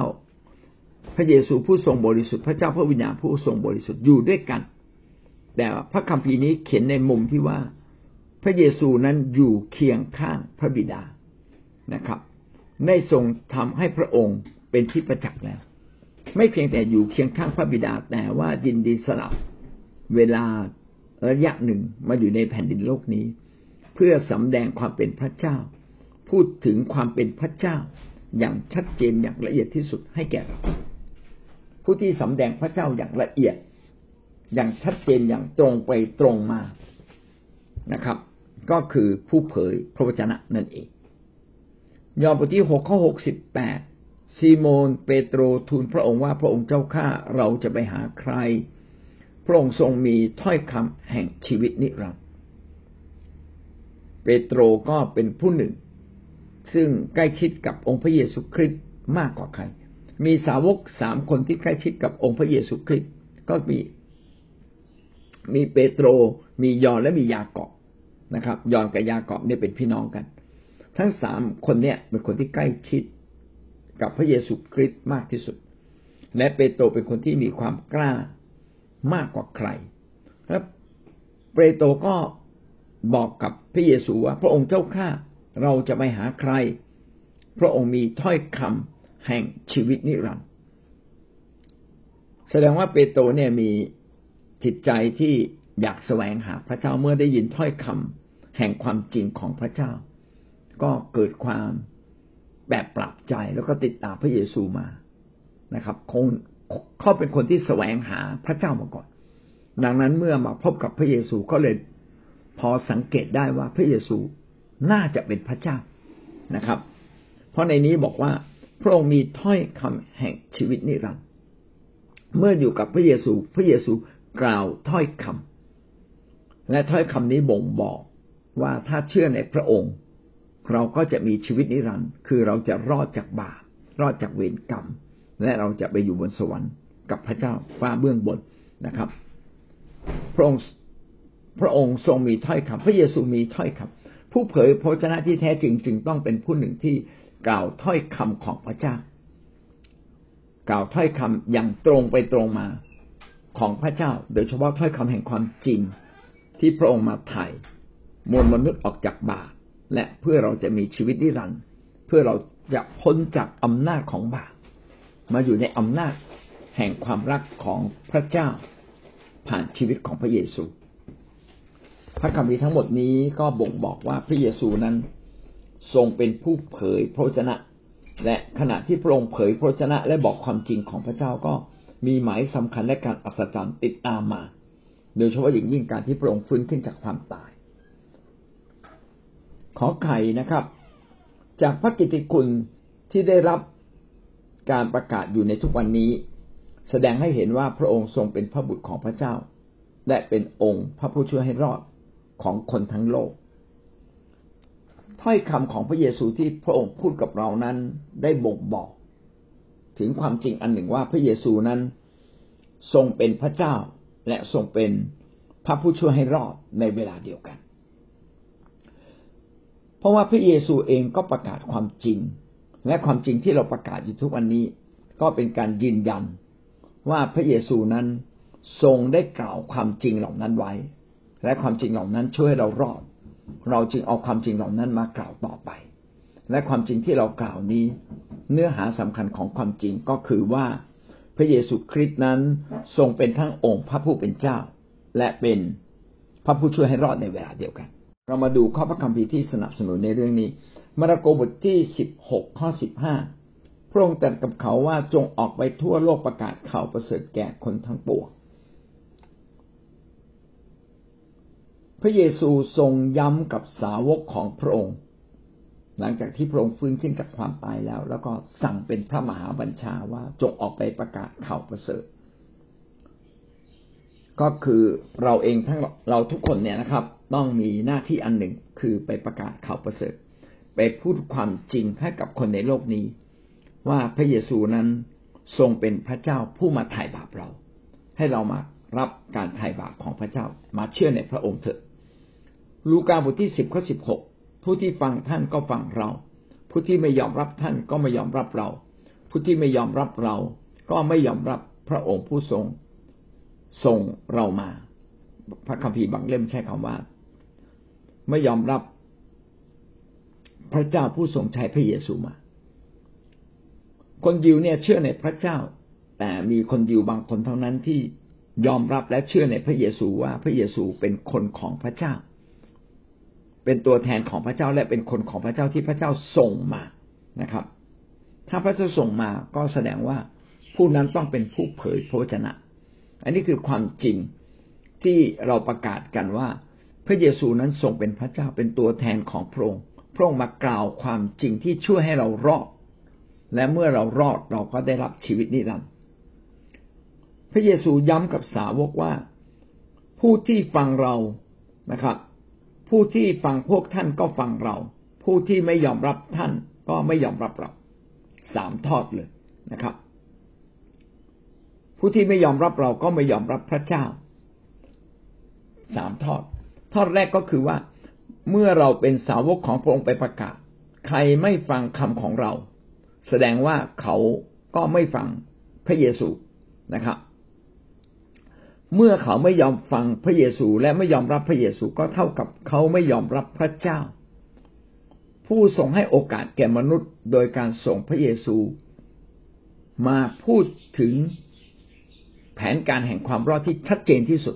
พระเยซูผู้ทรงบริสุทธิ์พระเจ้าพระวิญญาณผู้ทรงบริสุทธิ์อยู่ด้วยกัน แต่พระคัมภีร์นี้เขียนในมุมที่ว่าพระเยซูนั้นอยู่เคียงข้างพระบิดานะครับ ได้ทรงทำให้พระองค์เป็นที่ประจักษ์แล้ว ไม่เพียงแต่อยู่เคียงข้างพระบิดา แต่ว่ายินดีสลับเวลาระยะหนึ่งมาอยู่ในแผ่นดินโลกนี้ เพื่อสำแดงความเป็นพระเจ้า พูดถึงความเป็นพระเจ้าอย่างชัดเจนอย่างละเอียดที่สุดให้แก่เรา ผู้ที่สำแดงพระเจ้าอย่างละเอียด อย่างชัดเจนอย่างตรงไปตรงมานะครับ ก็คือผู้เผยพระวจนะนั่นเอง ยอห์นบทที่หกข้อหกสิบแปดซีโมนเปโตรทูลพระองค์ว่าพระองค์เจ้าข้าเราจะไปหาใคร พระองค์ทรงมีถ้อยคำแห่งชีวิตนิรันดร์เปโตรก็เป็นผู้หนึ่ง ซึ่งใกล้ชิดกับองค์พระเยซูคริสต์มากกว่าใคร มีสาวกสามคนที่ใกล้ชิดกับองค์พระเยซูคริสต์ก็มี มีเปโตร มียอนและมียากอบนะครับ ยอนกับยากอบเนี่ยเป็นพี่น้องกัน ทั้งสามคนเนี่ยเป็นคนที่ใกล้ชิดกับพระเยซูคริสต์มากที่สุด และเปโตรเป็นคนที่มีความกล้ามากกว่าใคร แล้วเปโตรก็บอกกับพระเยซูว่า พระองค์เจ้าข้าเราจะไปหาใคร พระองค์มีถ้อยคำ แห่งชีวิตนิรันดร์แสดงว่าเปโตรเนี่ยมีจิตใจที่อยากแสวงหาพระเจ้าเมื่อได้ยินถ้อยคำแห่งความจริงของพระเจ้า ก็เกิดความแบบปรับใจแล้วก็ติดตามพระเยซูมานะครับคงเขาเป็นคนที่แสวงหาพระเจ้ามาก่อน ดังนั้นเมื่อมาพบกับพระเยซูก็เลยพอสังเกตได้ว่าพระเยซูน่าจะเป็นพระเจ้านะครับ เพราะในนี้บอกว่า พระองค์มีถ้อยคำแห่งชีวิตนิรันดร์เมื่ออยู่กับพระเยซู พระเยซูกล่าวถ้อยคำและถ้อยคำนี้บ่งบอกว่าถ้าเชื่อในพระองค์ เราก็จะมีชีวิตนิรันดร์คือเราจะรอดจากบาปรอดจากเวรกรรม และเราจะไปอยู่บนสวรรค์กับพระเจ้าฟ้าเบื้องบนนะครับ พระองค์พระองค์ทรงมีถ้อยคำพระเยซูมีถ้อยคำผู้เผยพระชนะที่แท้จริงจึงต้องเป็นผู้หนึ่งที่ กล่าวถ้อยคำของพระเจ้า กล่าวถ้อยคำอย่างตรงไปตรงมาของพระเจ้า โดยเฉพาะถ้อยคำแห่งความจริงที่พระองค์มาไถ่มวลมนุษย์ออกจากบาปและเพื่อเราจะมีชีวิตนิรันดร์เพื่อเราจะพ้นจากอำนาจของบาปมาอยู่ในอำนาจแห่งความรักของพระเจ้า ผ่านชีวิตของพระเยซู พระคำพีทั้งหมดนี้ก็บ่งบอกว่าพระเยซูนั้น ทรงเป็นผู้เผยพระชนะ และขณะที่พระองค์เผยพระชนะ และบอกความจริงของพระเจ้าก็มีหมายสำคัญและการอัศจรรย์ติดตามมา โดยเฉพาะอย่างยิ่งการที่พระองค์ฟื้นขึ้นจากความตาย ขอไข่นะครับ จากพระกิตติคุณที่ได้รับการประกาศอยู่ในทุกวันนี้ แสดงให้เห็นว่าพระองค์ทรงเป็นพระบุตรของพระเจ้า และเป็นองค์พระผู้ช่วยให้รอดของคนทั้งโลก ถ้อยคำของพระเยซูที่พระองค์พูดกับเรานั้นได้บ่งบอก ถึงความจริงอันหนึ่งว่าพระเยซูนั้น ทรงเป็นพระเจ้าและทรงเป็นพระผู้ช่วยให้รอดในเวลาเดียวกัน เพราะว่าพระเยซูเองก็ประกาศความจริง และความจริงที่เราประกาศอยู่ทุกวันนี้ ก็เป็นการยืนยันว่าพระเยซูนั้นทรงได้กล่าวความจริงเหล่านั้นไว้ และความจริงเหล่านั้นช่วยเรารอด เราจึงเอาความจริงเหล่านั้นมากล่าวต่อไป และความจริงที่เรากล่าวนี้ เนื้อหาสำคัญของความจริงก็คือว่า พระเยซูคริสต์นั้นทรงเป็นทั้งองค์พระผู้เป็นเจ้า และเป็นพระผู้ช่วยให้รอดในเวลาเดียวกัน เรามาดูข้อพระคัมภีร์ที่สนับสนุนในเรื่องนี้ มาระโกบทที่สิบหกข้อสิบห้าพระองค์ตรัสกับเขาว่าจงออกไปทั่วโลกประกาศข่าวประเสริฐแก่คนทั้งปวง พระเยซูทรงย้ำกับสาวกของพระองค์ หลังจากที่พระองค์ฟื้นขึ้นจากความตายแล้ว แล้วก็สั่งเป็นพระมหาบัญชาว่าจงออกไปประกาศข่าวประเสริฐ ก็คือเราเองทั้งเราทุกคนเนี่ยนะครับ ต้องมีหน้าที่อันหนึ่งคือไปประกาศข่าวประเสริฐ ไปพูดความจริงให้กับคนในโลกนี้ ว่าพระเยซูนั้นทรงเป็นพระเจ้าผู้มาไถ่บาปเรา ให้เรามารับการไถ่บาปของพระเจ้ามาเชื่อในพระองค์เถอะ ลูกาบทที่สิบข้อสิบหกผู้ที่ฟังท่านก็ฟังเรา ผู้ที่ไม่ยอมรับท่านก็ไม่ยอมรับเรา ผู้ที่ไม่ยอมรับเรา ก็ไม่ยอมรับพระองค์ผู้ทรงส่งเรามา พระคัมภีร์บางเล่มใช้คำว่า ไม่ยอมรับพระเจ้าผู้ทรงใช้พระเยซูมา คนยิวเนี่ยเชื่อในพระเจ้า แต่มีคนยิวบางคนเท่านั้นที่ยอมรับและเชื่อในพระเยซูว่าพระเยซูเป็นคนของพระเจ้า เป็นตัวแทนของพระเจ้าและเป็นคนของพระเจ้าที่พระเจ้าส่งมานะครับ ถ้าพระเจ้าส่งมาก็แสดงว่าผู้นั้นต้องเป็นผู้เผยพระชนะ อันนี้คือความจริงที่เราประกาศกันว่า พระเยซูนั้นทรงเป็นพระเจ้าเป็นตัวแทนของพระองค์พระองค์มากล่าวความจริงที่ช่วยให้เรารอด และเมื่อเรารอดเราก็ได้รับชีวิตนิรันดร์พระเยซูย้ำกับสาวกว่า ผู้ที่ฟังเรานะครับ ผู้ที่ฟังพวกท่านก็ฟังเรา ผู้ที่ไม่ยอมรับท่านก็ไม่ยอมรับเราสามทอดเลยนะครับ ผู้ที่ไม่ยอมรับเราก็ไม่ยอมรับพระเจ้าสามทอด ทอดแรกก็คือว่าเมื่อเราเป็นสาวกของพระองค์ไปประกาศ ใครไม่ฟังคำของเรา แสดงว่าเขาก็ไม่ฟังพระเยซูนะครับ เมื่อเขาไม่ยอมฟังพระเยซูและไม่ยอมรับพระเยซูก็เท่ากับเขาไม่ยอมรับพระเจ้า ผู้ทรงให้โอกาสแก่มนุษย์โดยการส่งพระเยซู มาพูดถึงแผนการแห่งความรอดที่ชัดเจนที่สุด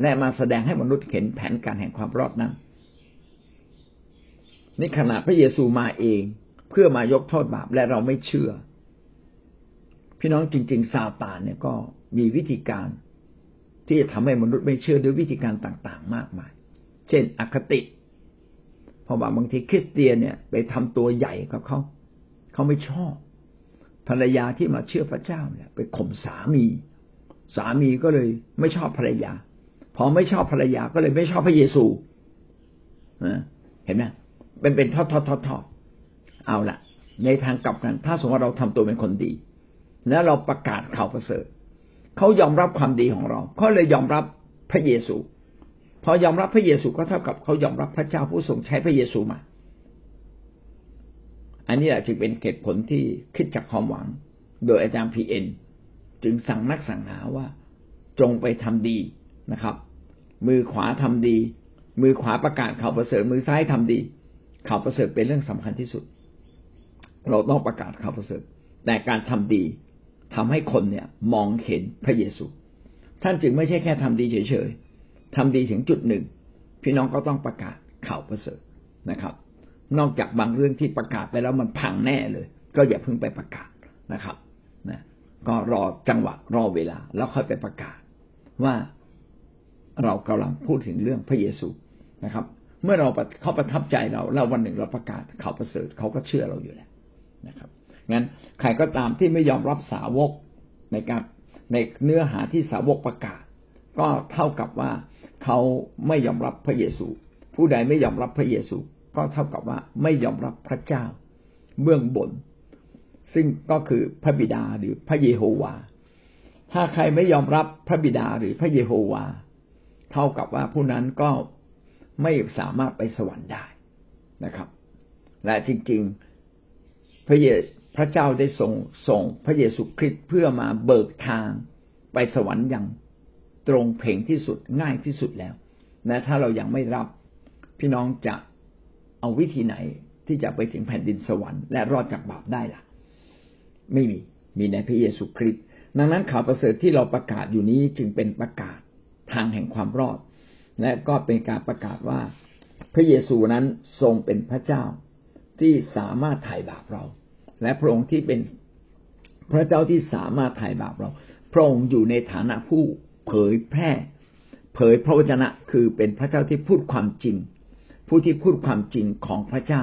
และมาแสดงให้มนุษย์เห็นแผนการแห่งความรอดนั้นนี่ขณะพระเยซูมาเองเพื่อมายกโทษบาปและเราไม่เชื่อ พี่น้องจริง ๆ ซาตานเนี่ยก็มีวิธีการ ที่จะทำให้มนุษย์ไม่เชื่อด้วยวิธีการต่างๆ มากมาย เช่น อคติ เพราะว่าบางทีคริสเตียนเนี่ยไปทำตัวใหญ่กับเขาเขาไม่ชอบ ภรรยาที่มาเชื่อพระเจ้าเนี่ย ไปข่มสามี สามีก็เลยไม่ชอบภรรยา พอไม่ชอบภรรยาก็เลยไม่ชอบพระเยซูเห็นไหมเป็นเป็นทอดทอดทอดทอดเอาละในทางกลับกัน ถ้าสมมติว่าเราทำตัวเป็นคนดี แล้วเราประกาศข่าวประเสริฐ เขายอมรับความดีของเราเขาเลยยอมรับพระเยซู พอยอมรับพระเยซูก็เท่ากับเขายอมรับพระเจ้าผู้ทรงใช้พระเยซูมา อันนี้แหละจึงเป็นเหตุผลที่คิดจากความหวัง โดยอาจารย์พีเอ็นจึงสั่งนักสั่งหาว่า จงไปทำดีนะครับ มือขวาทำดี มือขวาประกาศข่าวประเสริฐมือซ้ายทำดีข่าวประเสริฐเป็นเรื่องสำคัญที่สุด เราต้องประกาศข่าวประเสริฐแต่การทำดี ทำให้คนเนี่ยมองเห็นพระเยซู ท่านจึงไม่ใช่แค่ทำดีเฉยๆทำดีถึงจุดหนึ่ง พี่น้องก็ต้องประกาศข่าวประเสริฐนะครับ นอกจากบางเรื่องที่ประกาศไปแล้วมันพังแน่เลย ก็อย่าเพิ่งไปประกาศนะครับนะก็รอจังหวะรอเวลา แล้วค่อยไปประกาศ ว่าเรากำลังพูดถึงเรื่องพระเยซูนะครับ เมื่อเราเขาประทับใจเราแล้ววันหนึ่งเราประกาศข่าวประเสริฐเขาก็เชื่อเราอยู่แล้วนะครับ งั้นใครก็ตามที่ไม่ยอมรับสาวกในการในเนื้อหาที่สาวกประกาศ ก็เท่ากับว่าเขาไม่ยอมรับพระเยซู ผู้ใดไม่ยอมรับพระเยซู ก็เท่ากับว่าไม่ยอมรับพระเจ้า เบื้องบน ซึ่งก็คือพระบิดาหรือพระเยโฮวา ถ้าใครไม่ยอมรับพระบิดาหรือพระเยโฮวา เท่ากับว่าผู้นั้นก็ไม่สามารถไปสวรรค์ได้นะครับ และจริงๆพระเย พระเจ้าได้ส่งส่งพระเยซูคริสต์เพื่อมาเบิกทางไปสวรรค์อย่างตรงเพลงที่สุดง่ายที่สุดแล้วนะถ้าเรายัางไม่รับพี่น้องจะเอาวิธีไหนที่จะไปถึงแผ่นดินสวรรค์และรอดจากบาปได้ล่ะ ไม่มีมีในพระเยซูคริสต์ดังนั้นข่าวประเสริฐที่เราประกาศอยู่นี้จึงเป็นประกาศทางแห่งความรอด และก็เป็นการประกาศว่า พระเยซูนั้นทรงเป็นพระเจ้าที่สามารถไถ่บาปเรา และพระองค์ที่เป็นพระเจ้าที่สามารถไถ่บาปเรา พระองค์อยู่ในฐานะผู้เผยแพร่ เผยพระวจนะคือเป็นพระเจ้าที่พูดความจริง ผู้ที่พูดความจริงของพระเจ้า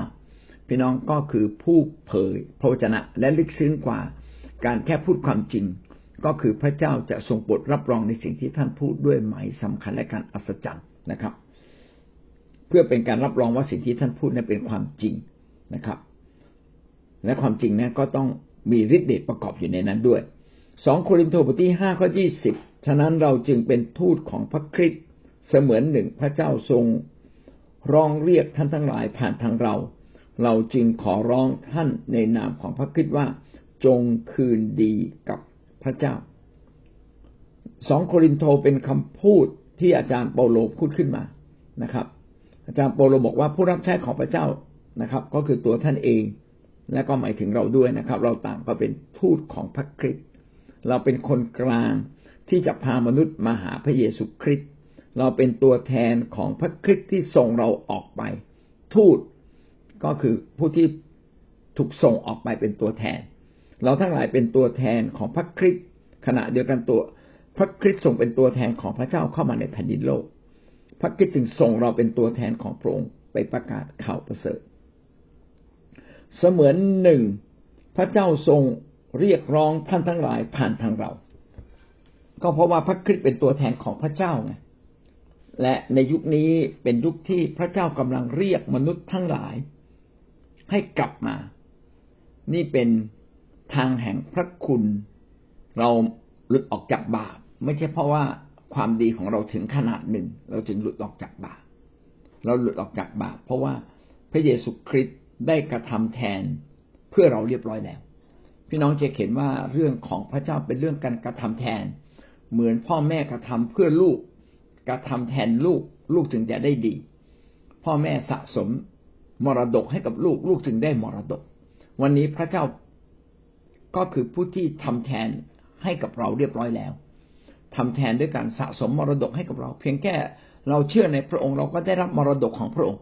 พี่น้องก็คือผู้เผยพระวจนะและลึกซึ้งกว่า การแค่พูดความจริง ก็คือพระเจ้าจะทรงโปรดรับรองในสิ่งที่ท่านพูดด้วยหมายสำคัญและการอัศจรรย์นะครับ เพื่อเป็นการรับรองว่าสิ่งที่ท่านพูดนั้นเป็นความจริงนะครับ และความจริงนั้นก็ต้องมีฤทธิ์เดชประกอบอยู่ในนั้นด้วยสองโครินธ์บทที่ห้าข้อยี่สิบฉะนั้นเราจึงเป็นทูตของพระคริสต์เสมือนหนึ่งพระเจ้าทรงร้องเรียกท่านทั้งหลายผ่านทางเรา เราจึงขอร้องท่านในนามของพระคริสต์ว่า จงคืนดีกับพระเจ้าสองโครินโตเป็นคำพูดที่อาจารย์เปาโลพูดขึ้นมานะครับ อาจารย์เปาโลบอกว่าผู้รับใช้ของพระเจ้านะครับ ก็คือตัวท่านเอง และก็หมายถึงเราด้วยนะครับ เราต่างก็เป็นทูตของพระคริสต์เราเป็นคนกลางที่จะพามนุษย์มาหาพระเยซูคริสต์เราเป็นตัวแทนของพระคริสต์ที่ส่งเราออกไป ทูตก็คือผู้ที่ถูกส่งออกไปเป็นตัวแทน เราทั้งหลายเป็นตัวแทนของพระคริสต์ขณะเดียวกันตัวพระคริสต์ส่งเป็นตัวแทนของพระเจ้าเข้ามาในแผ่นดินโลก พระคริสต์จึงส่งเราเป็นตัวแทนของพระองค์ไปประกาศข่าวประเสริฐ เสมือนหนึ่งพระเจ้าทรงเรียกร้องท่านทั้งหลายผ่านทางเรา ก็เพราะว่าพระคริสต์เป็นตัวแทนของพระเจ้าไงและในยุคนี้เป็นยุคที่พระเจ้ากำลังเรียกมนุษย์ทั้งหลาย ให้กลับมา นี่เป็นทางแห่งพระคุณ เราหลุดออกจากบาปไม่ใช่เพราะว่าความดีของเราถึงขนาดหนึ่ง เราจึงหลุดออกจากบาปเราหลุดออกจากบาปเพราะว่าพระเยซูคริสต์ ได้กระทำแทนเพื่อเราเรียบร้อยแล้ว พี่น้องจะเห็นว่าเรื่องของพระเจ้าเป็นเรื่องการกระทำแทน เหมือนพ่อแม่กระทำเพื่อลูก กระทำแทนลูก ลูกจึงจะได้ดี พ่อแม่สะสมมรดกให้กับลูก ลูกจึงได้มรดก วันนี้พระเจ้าก็คือผู้ที่ทำแทนให้กับเราเรียบร้อยแล้วทำแทนด้วยการสะสมมรดกให้กับเรา เพียงแค่เราเชื่อในพระองค์เราก็ได้รับมรดกของพระองค์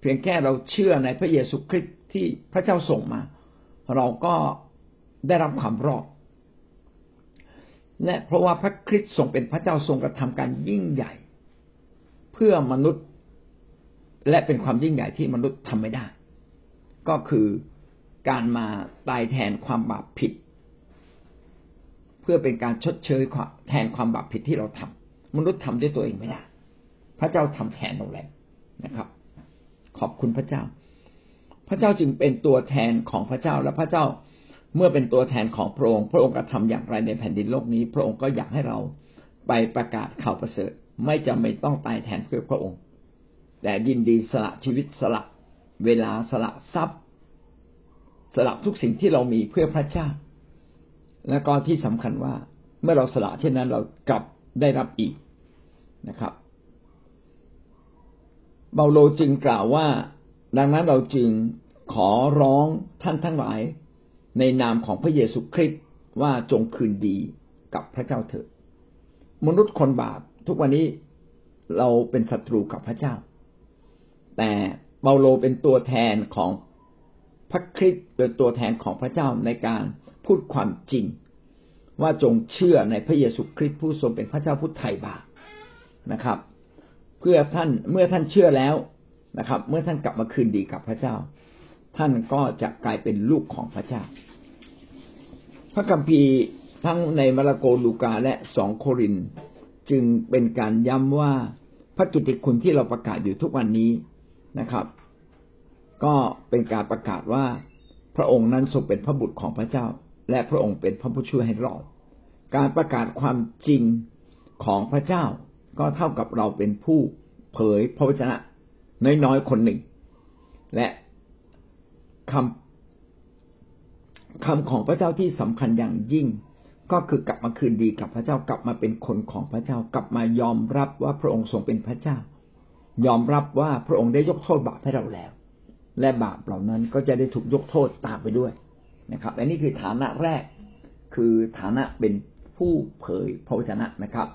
เพียงแค่เราเชื่อในพระเยซูคริสต์ที่พระเจ้าส่งมา เราก็ได้รับความรอดและเพราะว่าพระคริสต์ทรงเป็นพระเจ้าทรงกระทำการยิ่งใหญ่ เพื่อมนุษย์และเป็นความยิ่งใหญ่ที่มนุษย์ทำไม่ได้ ก็คือการมาตายแทนความบาปผิด เพื่อเป็นการชดเชยแทนความบาปผิดที่เราทำมนุษย์ทำด้วยตัวเองไม่ได้ พระเจ้าทำแทนเราแล้วนะครับ ขอบคุณพระเจ้า พระเจ้าจึงเป็นตัวแทนของพระเจ้าและพระเจ้าเมื่อเป็นตัวแทนของพระองค์พระองค์กระทำอย่างไรในแผ่นดินโลกนี้ พระองค์ก็อยากให้เราไปประกาศข่าวประเสริฐ ไม่จำเป็นต้องตายแทนเพื่อพระองค์ แต่ยินดีสละชีวิตสละเวลาสละทรัพย์ สละทุกสิ่งที่เรามีเพื่อพระเจ้า และก็ที่สำคัญว่าเมื่อเราสละเช่นนั้นเรากลับได้รับอีกนะครับ เบาโลจึงกล่าวว่า ดังนั้นเราจึงขอร้องท่านทั้งหลาย ในนามของพระเยซูคริสต์ว่าจงคืนดีกับพระเจ้าเถิดมนุษย์คนบาปทุกวันนี้เราเป็นศัตรูกับพระเจ้า แต่เปาโลเป็นตัวแทนของพระคริสต์เป็นตัวแทนของพระเจ้าในการพูดความจริง ว่าจงเชื่อในพระเยซูคริสต์ผู้ทรงเป็นพระเจ้าผู้ไถ่บาปนะครับ เพื่อท่านเมื่อท่านเชื่อแล้วนะครับ เมื่อท่านกลับมาคืนดีกับพระเจ้า ท่านก็จะกลายเป็นลูกของพระเจ้า พระคัมภีร์ทั้งในมาระโกลูกาและสองโคริน จึงเป็นการย้ำว่าพระจุติคุณที่เราประกาศอยู่ทุกวันนี้นะครับ ก็เป็นการประกาศว่าพระองค์นั้นทรงเป็นพระบุตรของพระเจ้า และพระองค์เป็นพระผู้ช่วยให้รอด การประกาศความจริงของพระเจ้า ก็เท่ากับเราเป็นผู้เผยพระวจนะน้อยๆคนหนึ่ง และคำคำของพระเจ้าที่สำคัญอย่างยิ่ง ก็คือกลับมาคืนดีกับพระเจ้ากลับมาเป็นคนของพระเจ้ากลับมายอมรับว่าพระองค์ทรงเป็นพระเจ้า ยอมรับว่าพระองค์ได้ยกโทษบาปให้เราแล้ว และบาปเหล่านั้นก็จะได้ถูกยกโทษตามไปด้วยนะครับและนี่คือฐานะแรกคือฐานะเป็นผู้เผยพระวจนะนะครับ